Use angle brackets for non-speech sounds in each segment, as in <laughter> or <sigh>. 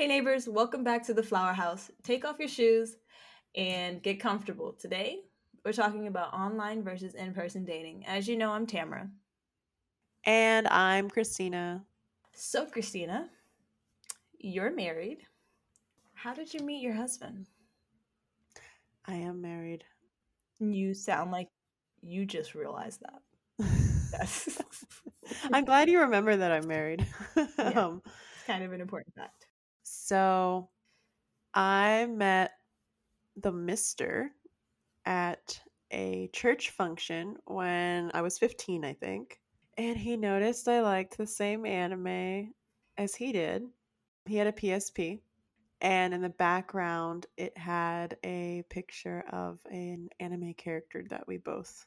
Hey neighbors, welcome back to the Flower House. Take off your shoes and get comfortable. Today, we're talking about online versus in person dating. As you know, I'm Tamara. And I'm Christina. So, Christina, you're married. How did you meet your husband? I am married. You sound like you just realized that. Yes. <laughs> <laughs> I'm glad you remember that I'm married. Yeah. <laughs> um, it's kind of an important fact. So I met the mister at a church function when I was 15, I think. And he noticed I liked the same anime as he did. He had a PSP. And in the background, it had a picture of an anime character that we both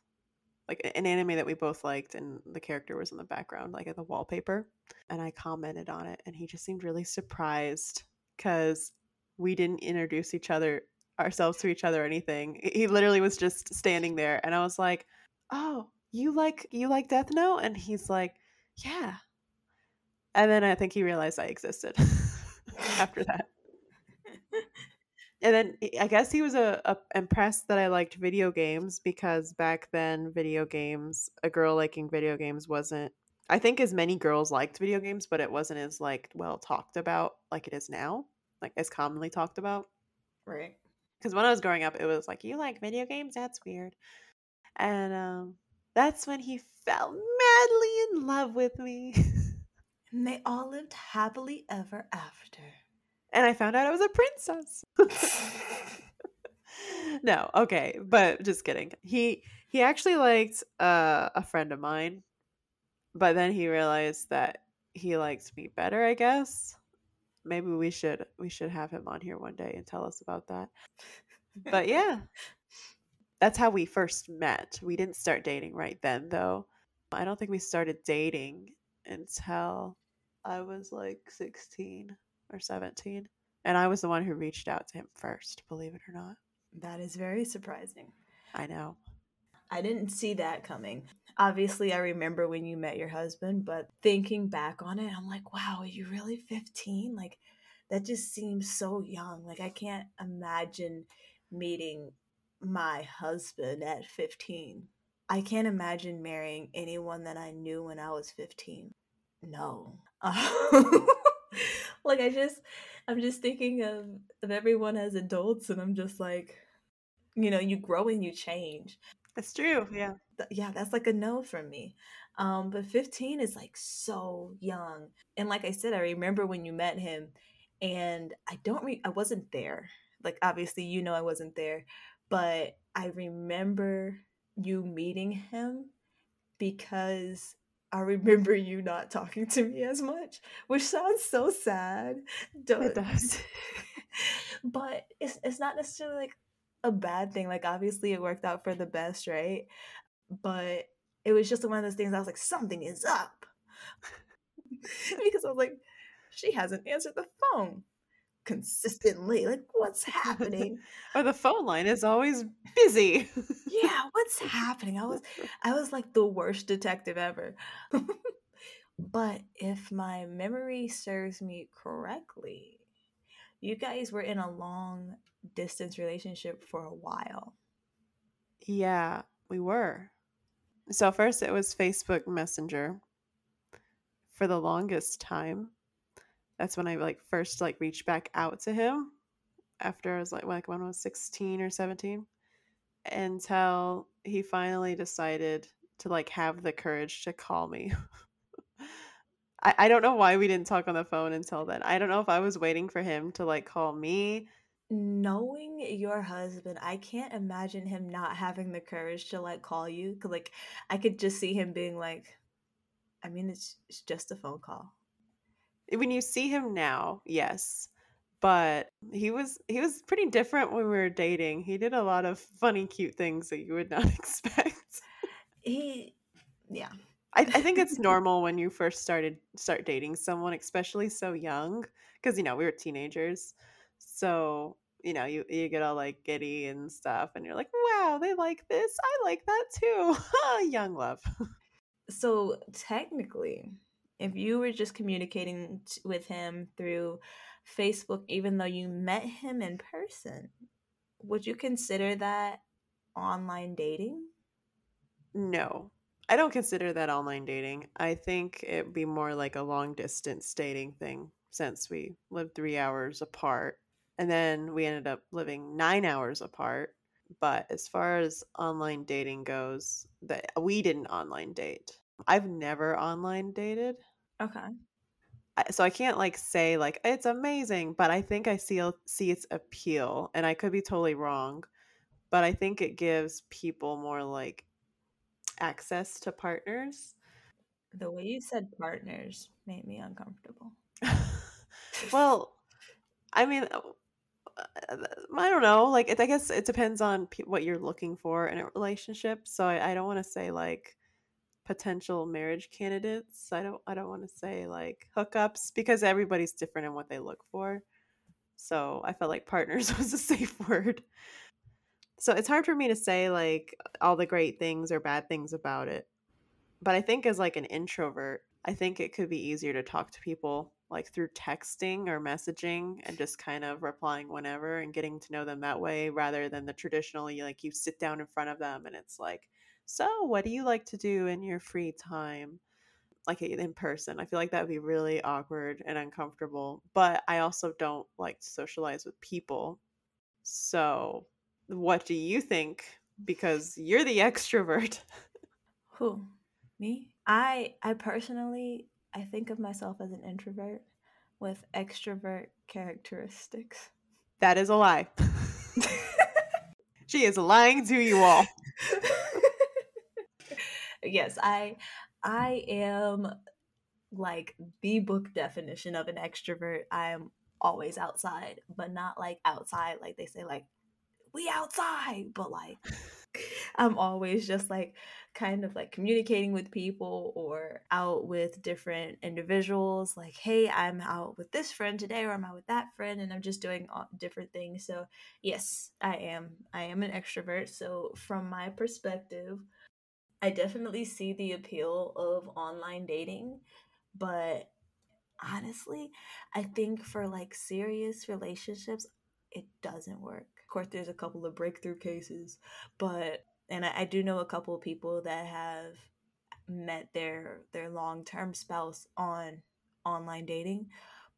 like an anime that we both liked and the character was in the background like at the wallpaper and i commented on it and he just seemed really surprised because we didn't introduce each other ourselves to each other or anything. He literally was just standing there and i was like oh you like you like death note? And he's like yeah. And then i think he realized i existed <laughs> after that and then I guess he was a, a, impressed that I liked video games because back then video games, a girl liking video games wasn't. I think as many girls liked video games, but it wasn't as like well talked about like it is now, like as commonly talked about. Right. Because when I was growing up, it was like you like video games. That's weird. And um, that's when he fell madly in love with me. <laughs> and they all lived happily ever after and I found out I was a princess. <laughs> no, okay, but just kidding. He he actually liked uh, a friend of mine, but then he realized that he liked me better. I guess maybe we should we should have him on here one day and tell us about that. But yeah, that's how we first met. We didn't start dating right then, though. I don't think we started dating until I was like sixteen or 17. And I was the one who reached out to him first, believe it or not. That is very surprising. I know. I didn't see that coming. Obviously, I remember when you met your husband, but thinking back on it, I'm like, wow, are you really 15? Like, that just seems so young. Like, I can't imagine meeting my husband at 15. I can't imagine marrying anyone that I knew when I was 15. No. <laughs> like I just I'm just thinking of of everyone as adults and I'm just like you know, you grow and you change. That's true. Yeah. Yeah, that's like a no from me. Um but 15 is like so young. And like I said, I remember when you met him and I don't re- I wasn't there. Like obviously you know I wasn't there, but I remember you meeting him because I remember you not talking to me as much, which sounds so sad. Don't, it does. <laughs> but it's it's not necessarily like a bad thing. Like obviously it worked out for the best, right? But it was just one of those things I was like, something is up. <laughs> because I was like, she hasn't answered the phone consistently. Like, what's <laughs> happening? or the phone line is always busy. yeah, what's happening? I was <laughs> I was like the worst detective ever. <laughs> but if my memory serves me correctly, you guys were in a long distance relationship for a while. Yeah, we were. So first it was Facebook Messenger for the longest time that's when I like first like reached back out to him after I was like like when I was 16 or 17 until he finally decided to like have the courage to call me. <laughs> I, I don't know why we didn't talk on the phone until then. I don't know if I was waiting for him to like call me. Knowing your husband, I can't imagine him not having the courage to like call you. Like I could just see him being like, I mean, it's, it's just a phone call when you see him now, yes. But he was he was pretty different when we were dating. He did a lot of funny, cute things that you would not <laughs> expect. He yeah. I, I think it's <laughs> normal when you first started start dating someone, especially so young, because you know we were teenagers. So you know you you get all like giddy and stuff, and you're like, wow, they like this. I like that too. <laughs> young love. So technically, if you were just communicating t- with him through Facebook even though you met him in person. Would you consider that online dating? No. I don't consider that online dating. I think it'd be more like a long distance dating thing since we lived three hours apart. And then we ended up living nine hours apart. But as far as online dating goes, that we didn't online date. I've never online dated. Okay. I- So I can't like say like it's amazing, but I think I see see its appeal and I could be totally wrong, but I think it gives people more like access to partners. The way you said partners made me uncomfortable. <laughs> well, I mean, uh, I don't know. Like, it, I guess it depends on pe- what you're looking for in a relationship. So I, I don't want to say like potential marriage candidates. I don't. I don't want to say like hookups because everybody's different in what they look for. So I felt like partners <laughs> was a safe word. So it's hard for me to say like all the great things or bad things about it. But I think as like an introvert, I think it could be easier to talk to people like through texting or messaging and just kind of replying whenever and getting to know them that way rather than the traditional like you sit down in front of them and it's like, "So, what do you like to do in your free time?" like in person. I feel like that would be really awkward and uncomfortable. But I also don't like to socialize with people. So, what do you think? Because you're the <laughs> extrovert. Who? Me? I I personally I think of myself as an introvert with extrovert characteristics. That is a lie. <laughs> <laughs> she is lying to you all. Yes, I I am like the book definition of an extrovert. I am always outside, but not like outside like they say like we outside, but like <laughs> I'm always just like kind of like communicating with people or out with different individuals. Like, hey, I'm out with this friend today, or I'm out with that friend, and I'm just doing different things. So, yes, I am. I am an extrovert. So, from my perspective, I definitely see the appeal of online dating, but honestly, I think for like serious relationships, it doesn't work. Of course, there's a couple of breakthrough cases, but and I, I do know a couple of people that have met their their long term spouse on online dating,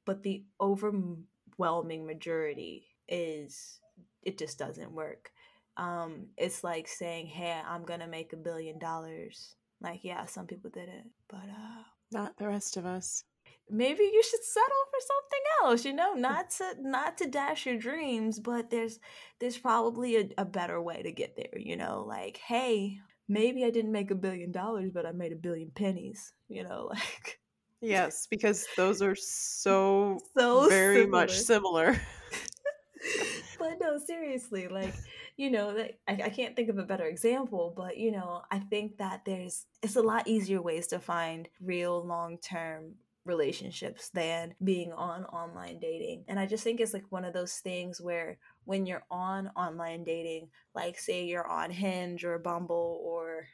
but the overwhelming majority is it just doesn't work. Um, it's like saying, "Hey, I'm gonna make a billion dollars." Like, yeah, some people did it, but uh, not the rest of us maybe you should settle for something else you know not to not to dash your dreams but there's there's probably a, a better way to get there you know like hey maybe i didn't make a billion dollars but i made a billion pennies you know <laughs> like yes because those are so so very similar. much similar <laughs> but no seriously like <laughs> you know that I, I can't think of a better example but you know i think that there's it's a lot easier ways to find real long-term relationships than being on online dating. And I just think it's like one of those things where when you're on online dating, like say you're on Hinge or Bumble or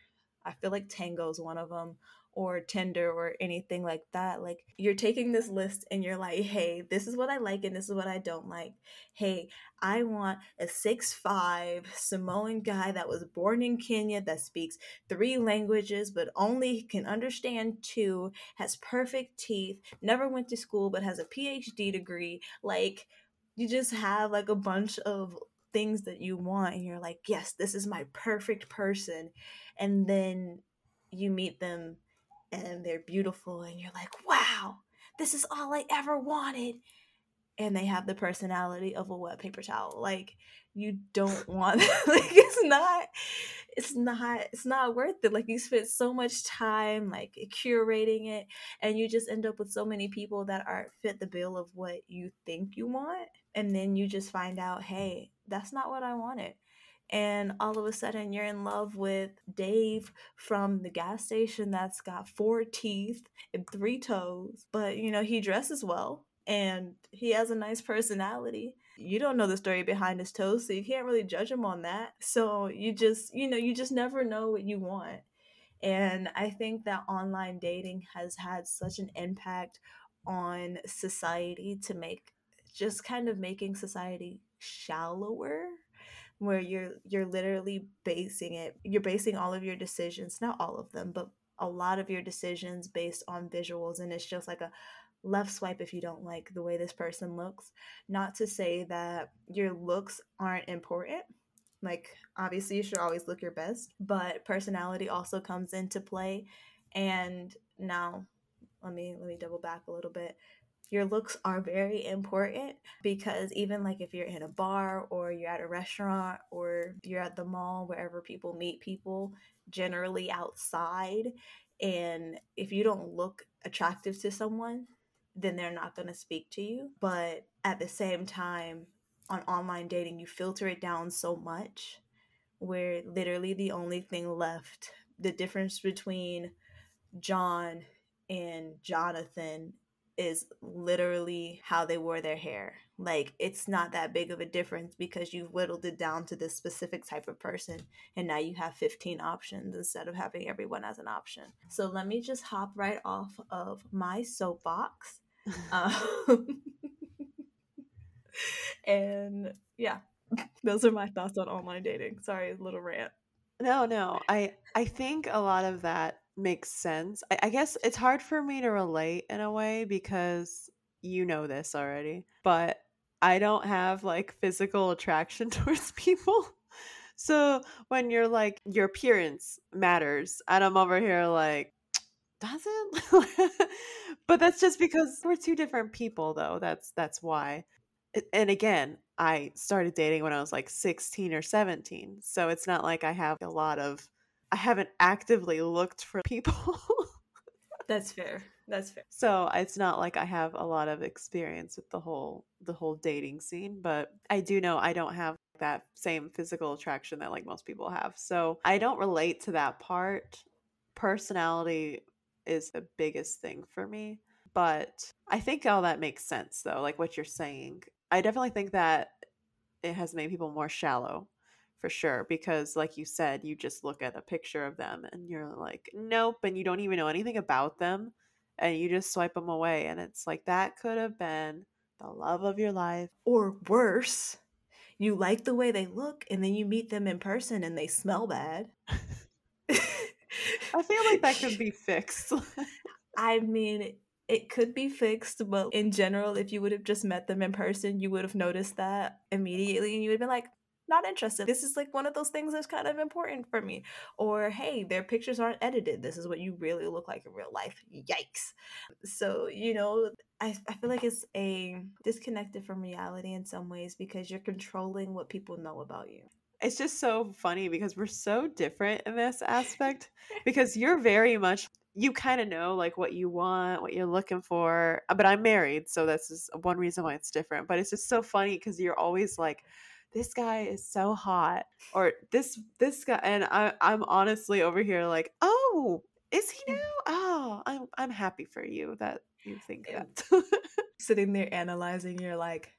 I feel like Tango's one of them or Tinder or anything like that. Like you're taking this list and you're like, hey, this is what I like and this is what I don't like. Hey, I want a six five Samoan guy that was born in Kenya that speaks three languages but only can understand two, has perfect teeth, never went to school but has a PhD degree. Like you just have like a bunch of things that you want and you're like, yes, this is my perfect person. And then you meet them and they're beautiful and you're like, wow, this is all I ever wanted. And they have the personality of a wet paper towel. Like you don't want <laughs> like it's not it's not it's not worth it. Like you spent so much time like curating it and you just end up with so many people that aren't fit the bill of what you think you want. And then you just find out, hey, that's not what I wanted and all of a sudden you're in love with Dave from the gas station that's got four teeth and three toes, but you know, he dresses well and he has a nice personality. You don't know the story behind his toes, so you can't really judge him on that. So you just, you know, you just never know what you want. And I think that online dating has had such an impact on society to make just kind of making society shallower where you're you're literally basing it you're basing all of your decisions not all of them but a lot of your decisions based on visuals and it's just like a left swipe if you don't like the way this person looks. Not to say that your looks aren't important like obviously you should always look your best but personality also comes into play. And now let me let me double back a little bit your looks are very important because even like if you're in a bar or you're at a restaurant or you're at the mall wherever people meet people generally outside and if you don't look attractive to someone then they're not going to speak to you. But at the same time on online dating you filter it down so much where literally the only thing left the difference between John and Jonathan is literally how they wore their hair. Like it's not that big of a difference because you've whittled it down to this specific type of person and now you have 15 options instead of having everyone as an option. So let me just hop right off of my soapbox. <laughs> um, <laughs> and yeah, those are my thoughts on online dating. Sorry, little rant. No, no. I I think a lot of that makes sense. I, I guess it's hard for me to relate in a way because you know this already, but I don't have like physical attraction <laughs> towards people. So when you're like your appearance matters, and I'm over here like, does it? <laughs> but that's just because we're two different people, though. That's that's why. And again, I started dating when I was like 16 or 17, so it's not like I have a lot of I haven't actively looked for people. <laughs> That's fair. That's fair. So it's not like I have a lot of experience with the whole the whole dating scene, but I do know I don't have that same physical attraction that like most people have. So I don't relate to that part. Personality is the biggest thing for me, but I think all that makes sense though, like what you're saying. I definitely think that it has made people more shallow for sure because like you said you just look at a picture of them and you're like nope and you don't even know anything about them and you just swipe them away and it's like that could have been the love of your life. Or worse you like the way they look and then you meet them in person and they smell bad. I feel like that could <laughs> be fixed. I mean it could be fixed, but in general, if you would have just met them in person, you would have noticed that immediately and you would have been like, not interested. This is like one of those things that's kind of important for me. Or, hey, their pictures aren't edited. This is what you really look like in real life. Yikes. So, you know, I, I feel like it's a disconnected from reality in some ways because you're controlling what people know about you. It's just so funny because we're so different in this <laughs> aspect because you're very much you kind of know like what you want, what you're looking for. Uh, but I'm married, so that's just one reason why it's different. But it's just so funny because you're always like, this guy is so hot or this this guy and I, i'm honestly over here like oh is he mm. new oh i'm i'm happy for you that you think that. <laughs> Sitting there analyzing you're like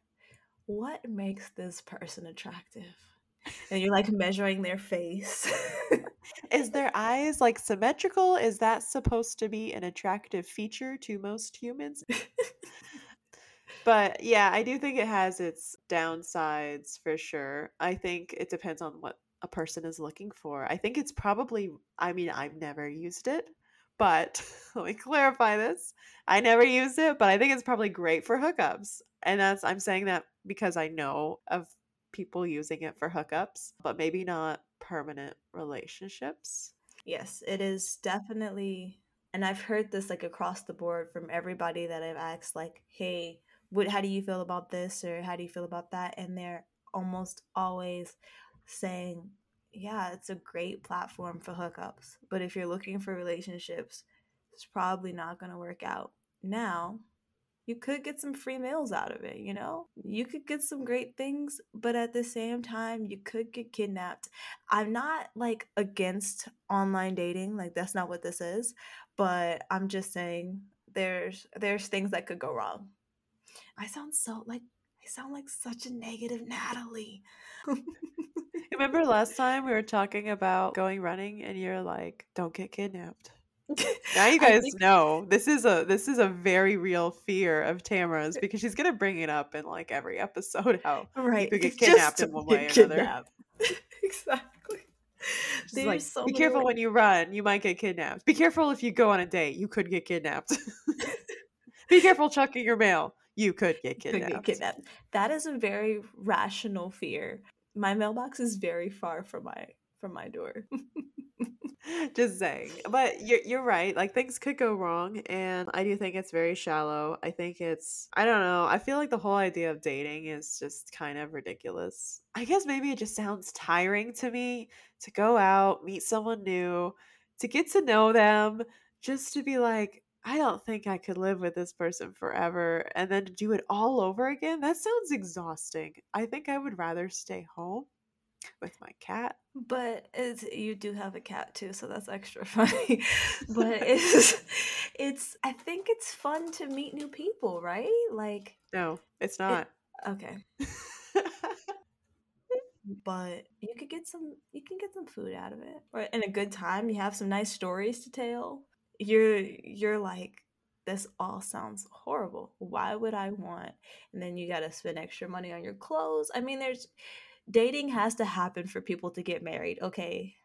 what makes this person attractive? And you're like measuring their face. <laughs> Is their eyes like symmetrical? Is that supposed to be an attractive feature to most humans <laughs> but yeah, I do think it has its downsides for sure. I think it depends on what a person is looking for. I think it's probably, I mean, I've never used it, but <laughs> let me clarify this. I never used it, but I think it's probably great for hookups. And that's, I'm saying that because I know of people using it for hookups, but maybe not permanent relationships. Yes, it is definitely and I've heard this like across the board from everybody that I've asked like, "Hey, what how do you feel about this or how do you feel about that? And they're almost always saying yeah it's a great platform for hookups but if you're looking for relationships it's probably not going to work out. Now you could get some free meals out of it you know? You could get some great things but at the same time you could get kidnapped. I'm not like against online dating like that's not what this is but i'm just saying there's there's things that could go wrong I sound so like I sound like such a negative Natalie. <laughs> Remember last time we were talking about going running and you're like, don't get kidnapped. <laughs> Now you guys think know this is a this is a very real fear of Tamara's because she's gonna bring it up in like every episode how you right, could get <laughs> kidnapped in one way or another. exactly. She's There's like, so be careful like when you run, you might get kidnapped. Be careful if you go on a date, you could get kidnapped. be careful chucking your mail, you could get could get kidnapped. kidnapped. That is a very rational fear. My mailbox is very far from my from my door. <laughs> Just saying. But you're you're right. Like things could go wrong and I do think it's very shallow. I think it's I don't know. I feel like the whole idea of dating is just kind of ridiculous. I guess maybe it just sounds tiring to me to go out, meet someone new, to get to know them, just to be like I don't think I could live with this person forever and then do it all over again. That sounds exhausting. I think I would rather stay home with my cat But it's you do have a cat too, so that's extra <laughs> funny. but <laughs> it's it's I think it's fun to meet new people, right? Like No, it's it not. okay. <laughs> But you could get some you can get some food out of it. Or in a good time, you have some nice stories to tell. You're you're like this all sounds horrible. Why would I want? And then you got to spend extra money on your clothes. I mean, there's dating has to happen for people to get married. Okay,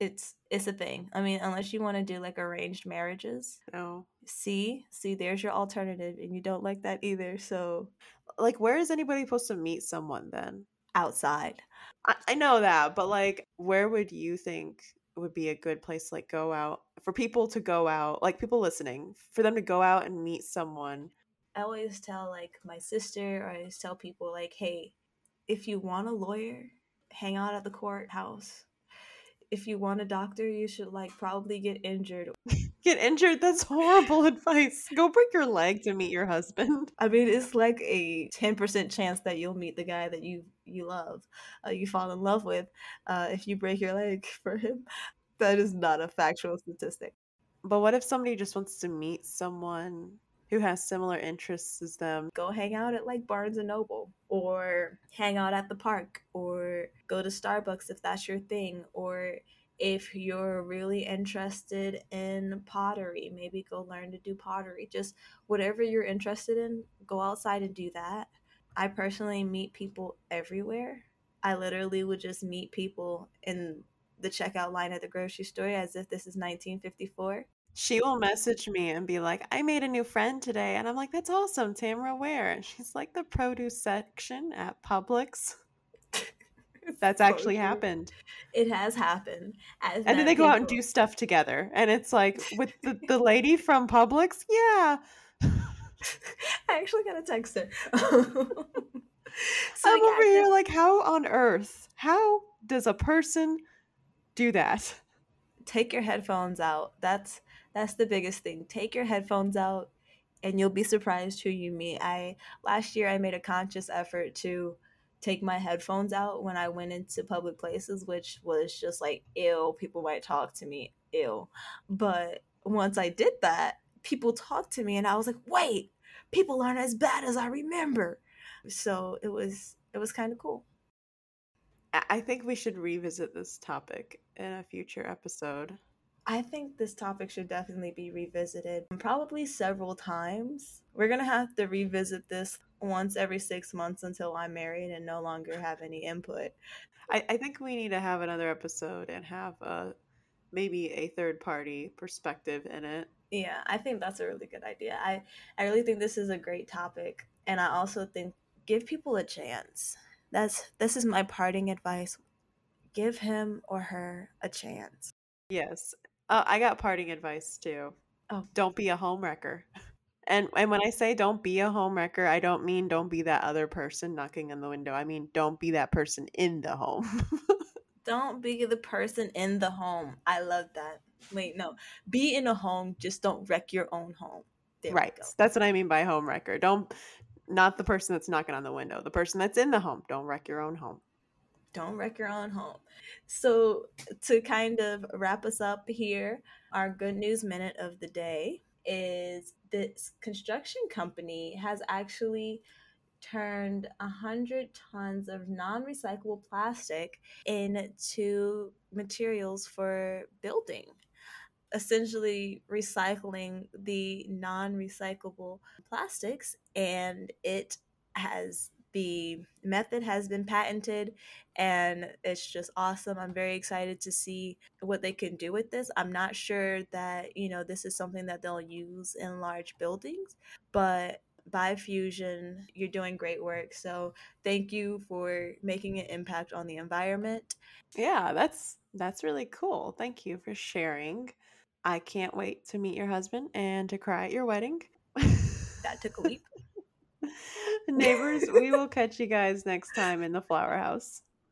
it's it's a thing. I mean, unless you want to do like arranged marriages. no. See, see, there's your alternative, and you don't like that either. So Like, where is anybody supposed to meet someone then? outside, I, I know that, but like, where would you think would be a good place like go out for people to go out, like people listening, for them to go out and meet someone? I always tell like my sister, or I always tell people like, hey, if you want a lawyer, hang out at the courthouse. If you want a doctor, you should like probably get injured. Get injured? That's horrible <laughs> advice. Go break your leg to meet your husband. I mean, it's like a ten percent chance that you'll meet the guy that you you love, uh, you fall in love with, uh, if you break your leg <laughs> for him. That is not a factual statistic. But what if somebody just wants to meet someone who has similar interests as them? Go hang out at like Barnes and Noble, or hang out at the park, or go to Starbucks if that's your thing, or if you're really interested in pottery, maybe go learn to do pottery. Just whatever you're interested in, go outside and do that. I personally meet people everywhere. I literally would just meet people in the checkout line at the grocery store as if this is 1954. She will message me and be like, I made a new friend today. And I'm like, that's awesome, Tamara. Where? And she's like, the produce section at Publix. <laughs> That's actually happened. It has happened. And then they go out and do stuff together. And it's like, with the, <laughs> the lady from Publix? Yeah. <laughs> I actually got a text her. so I'm over here like, how on earth? How does a person do that? take your headphones out. That's that's the biggest thing. Take your headphones out and you'll be surprised who you meet. I last year I made a conscious effort to take my headphones out when I went into public places, which was just like ew, people might talk to me, ew. But once I did that, people talked to me and I was like, "Wait, people aren't as bad as I remember." So, it was it was kind of cool. I think we should revisit this topic in a future episode. I think this topic should definitely be revisited probably several times. We're going to have to revisit this once every six months until I'm married and no longer have any input. I, I think we need to have another episode and have a maybe a third party perspective in it. Yeah, I think that's a really good idea. I, I really think this is a great topic. And I also think give people a chance. That's this is my parting advice. Give him or her a chance. Yes. Uh, I got parting advice too. Oh. Don't be a homewrecker. <laughs> And and when I say don't be a homewrecker, I don't mean don't be that other person knocking on the window. I mean don't be that person in the home. <laughs> Don't be the person in the home. I love that. Wait, no. Be in a home, just don't wreck your own home. There right. That's what I mean by homewrecker. Don't not the person that's knocking on the window. The person that's in the home. Don't wreck your own home. Don't wreck your own home. So, to kind of wrap us up here, our good news minute of the day is this construction company has actually turned 100 tons of non recyclable plastic into materials for building. essentially recycling the non recyclable plastics, and it has the method has been patented and it's just awesome. I'm very excited to see what they can do with this. I'm not sure that, you know, this is something that they'll use in large buildings, but ByFusion, you're doing great work. So thank you for making an impact on the environment. Yeah, that's that's really cool. Thank you for sharing. I can't wait to meet your husband and to cry at your wedding. That took a <laughs> leap. <laughs> Neighbors, we will catch you guys next time in the flower house.